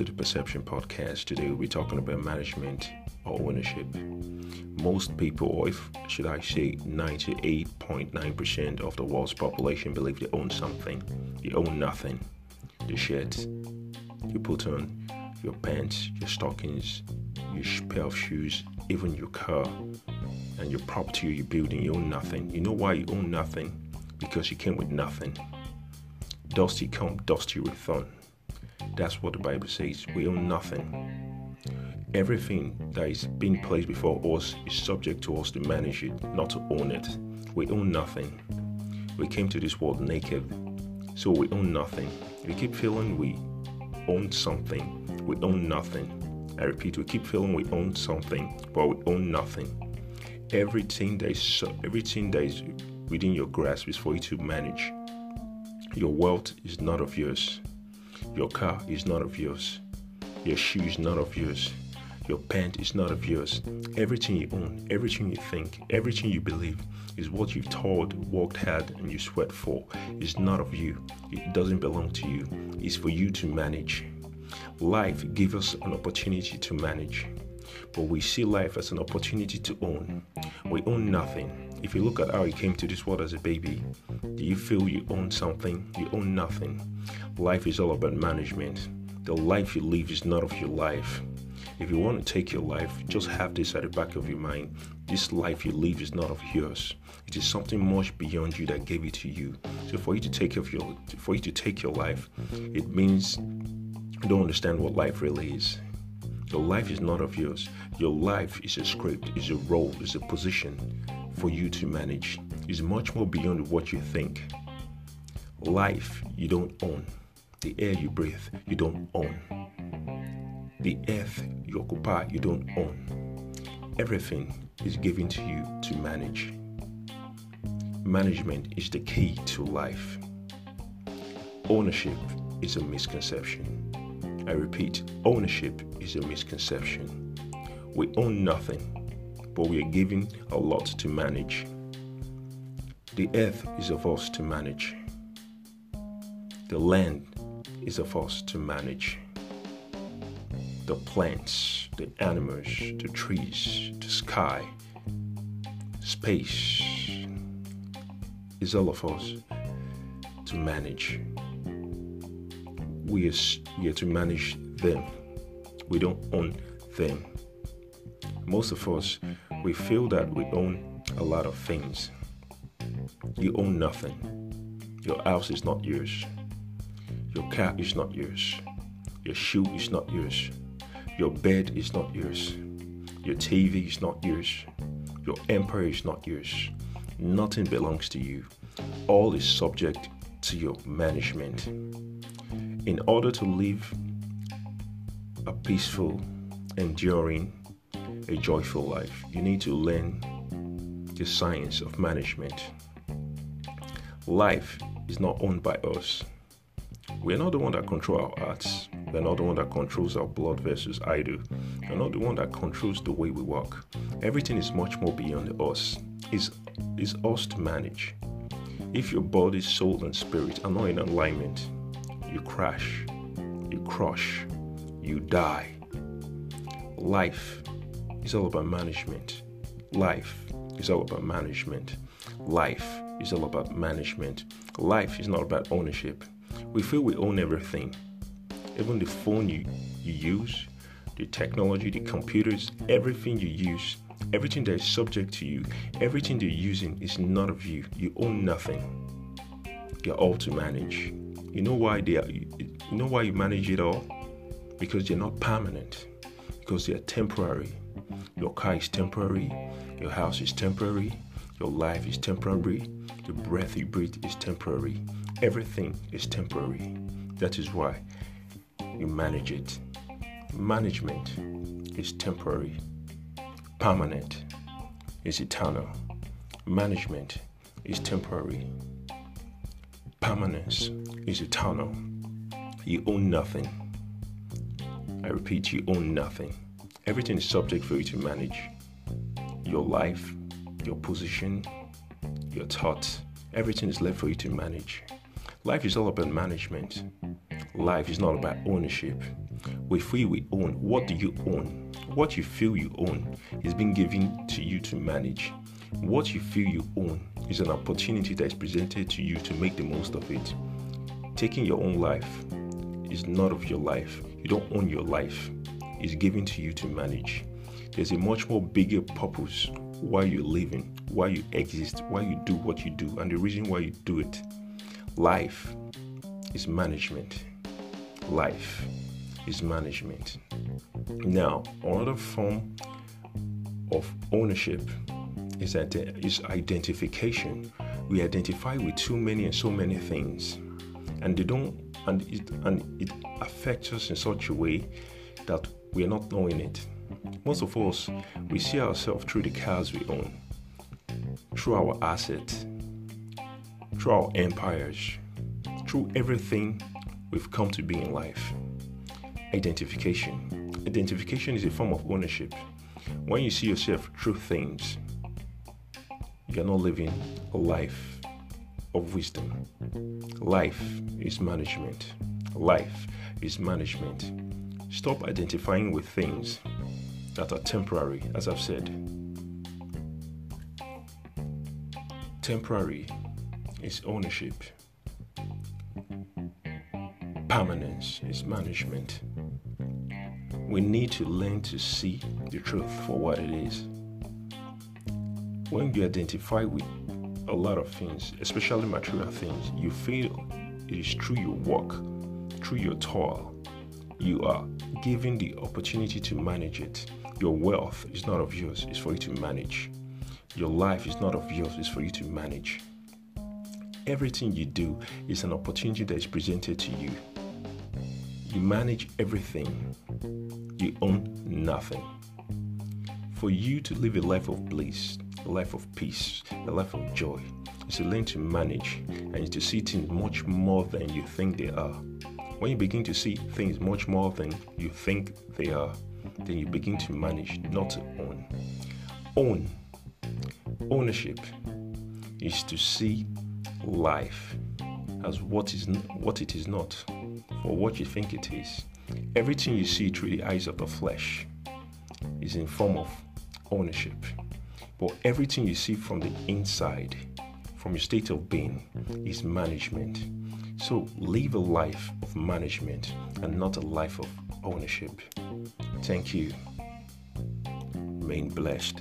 to the Perception Podcast. Today we'll be talking about management or ownership. Most people, or if should I say 98.9% of the world's population believe they own something. You own nothing. The shirt you put on, your pants, your stockings, your pair of shoes, even your car, and your property you're building, you own nothing. You know why you own nothing? Because you came with nothing. Dusty come, dusty return. That's what the Bible says. We own nothing. Everything that is being placed before us is subject to us to manage it, not to own it. We own nothing. We came to this world naked, so we own nothing. We keep feeling we own something. We own nothing. I repeat, we keep feeling we own something, but we own nothing. Everything that is everything that is within your grasp is for you to manage. Your wealth is not of yours. Your car is not of yours. Your shoe is not of yours. Your pant is not of yours. Everything you own, everything you think, everything you believe is what you've toiled, worked hard, and you sweat for. It's not of you. It doesn't belong to you. It's for you to manage. Life gives us an opportunity to manage, but we see life as an opportunity to own. We own nothing. If you look at how you came to this world as a baby, do you feel you own something? You own nothing. Life is all about management. The life you live is not of your life. If you want to take your life, just have this at the back of your mind. This life you live is not of yours. It is something much beyond you that gave it to you. So for you to take of your for you to take your life, it means you don't understand what life really is. Your life is not of yours. Your life is a script, is a role, is a position for you to manage is much more beyond what you think. Life you don't own. The air you breathe, you don't own. The earth you occupy, you don't own. Everything is given to you to manage. Management is the key to life. Ownership is a misconception. I repeat, ownership is a misconception. We own nothing but we are given a lot to manage. The earth is of us to manage. The land is of us to manage. The plants, the animals, the trees, the sky, space is all of us to manage. We are, we are to manage them. We don't own them. Most of us we feel that we own a lot of things. You own nothing. Your house is not yours. Your car is not yours. Your shoe is not yours. Your bed is not yours. Your TV is not yours. Your empire is not yours. Nothing belongs to you. All is subject to your management. In order to live a peaceful, enduring, a joyful life, you need to learn the science of management. Life is not owned by us. We're not the one that control our hearts. We're not the one that controls our blood versus I do. We're not the one that controls the way we walk. Everything is much more beyond us. It's, it's us to manage. If your body, soul, and spirit are not in alignment, you crash, you crush, you die. Life is all about management. Life is all about management. Life is all about management. Life is not about ownership. We feel we own everything. Even the phone you, you use, the technology, the computers, everything you use, everything that is subject to you, everything you're using is not of you. You own nothing. You're all to manage. You know why they are, you know why you manage it all? Because they're not permanent. Because they're temporary. Your car is temporary, your house is temporary, your life is temporary, the breath you breathe is temporary. Everything is temporary. That is why you manage it. Management is temporary, permanent is eternal. Management is temporary, permanence is eternal. You own nothing. I repeat, you own nothing. Everything is subject for you to manage. Your life, your position, your thoughts, everything is left for you to manage. Life is all about management. Life is not about ownership. We feel we own. What do you own? What you feel you own is being given to you to manage. What you feel you own is an opportunity that is presented to you to make the most of it. Taking your own life is not of your life. You don't own your life. It's given to you to manage. There's a much more bigger purpose why you're living, why you exist, why you do what you do, and the reason why you do it. Life is management. Life is management. Now, another form of ownership is, is identification. We identify with too many and so many things, and they don't, and it, and it affects us in such a way that we are not knowing it. Most of us, we see ourselves through the cars we own, through our assets, through our empires, through everything we've come to be in life. Identification. Identification is a form of ownership. When you see yourself through things, you're not living a life of wisdom. Life is management. Life is management. Stop identifying with things that are temporary, as I've said. Temporary is ownership, permanence is management. We need to learn to see the truth for what it is. When you identify with a lot of things, especially material things, you feel it is through your work, through your toil, you are given the opportunity to manage it. Your wealth is not of yours, it's for you to manage. Your life is not of yours, it's for you to manage. Everything you do is an opportunity that is presented to you. You manage everything, you own nothing. For you to live a life of bliss, a life of peace, a life of joy, is to learn to manage and to see things much more than you think they are. When you begin to see things much more than you think they are, then you begin to manage, not to own. Own. Ownership is to see life as what is what it is not, or what you think it is. Everything you see through the eyes of the flesh is in form of ownership. But everything you see from the inside, from your state of being, is management. So live a life of management and not a life of ownership. Thank you. Remain blessed.